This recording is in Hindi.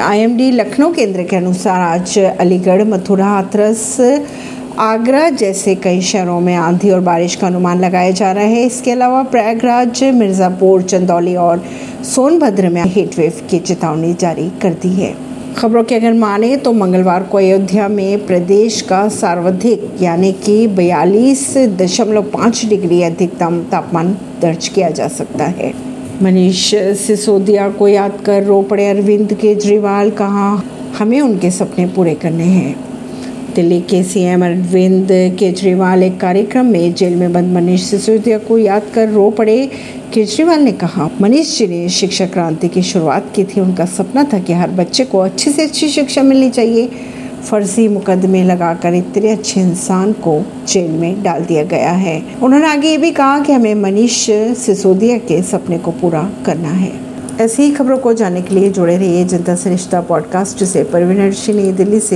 आईएमडी लखनऊ केंद्र के अनुसार आज अलीगढ़, मथुरा, हाथरस, आगरा जैसे कई शहरों में आंधी और बारिश का अनुमान लगाया जा रहा है। इसके अलावा प्रयागराज, मिर्ज़ापुर, चंदौली और सोनभद्र में हीटवेव की चेतावनी जारी कर दी है। खबरों के अगर माने तो मंगलवार को अयोध्या में प्रदेश का सर्वाधिक, यानी कि बयालीस दशमलव पाँच डिग्री अधिकतम तापमान दर्ज किया जा सकता है। मनीष, सिसोदिया को याद कर रो पड़े अरविंद केजरीवाल, कहा, हमें उनके सपने पूरे करने हैं। दिल्ली के सीएम अरविंद केजरीवाल एक कार्यक्रम में जेल में बंद मनीष, सिसोदिया को याद कर रो पड़े। केजरीवाल ने कहा, मनीष जी ने शिक्षा क्रांति की शुरुआत की थी। उनका सपना था कि हर बच्चे को अच्छी से अच्छी शिक्षा मिलनी चाहिए। फर्जी मुकदमे लगाकर इतने अच्छे इंसान को जेल में डाल दिया गया है। उन्होंने आगे ये भी कहा कि हमें मनीष सिसोदिया के सपने को पूरा करना है। ऐसी ही खबरों को जानने के लिए जुड़े रहिए जनता सरिश्ता पॉडकास्ट से। परवीन दिल्ली से।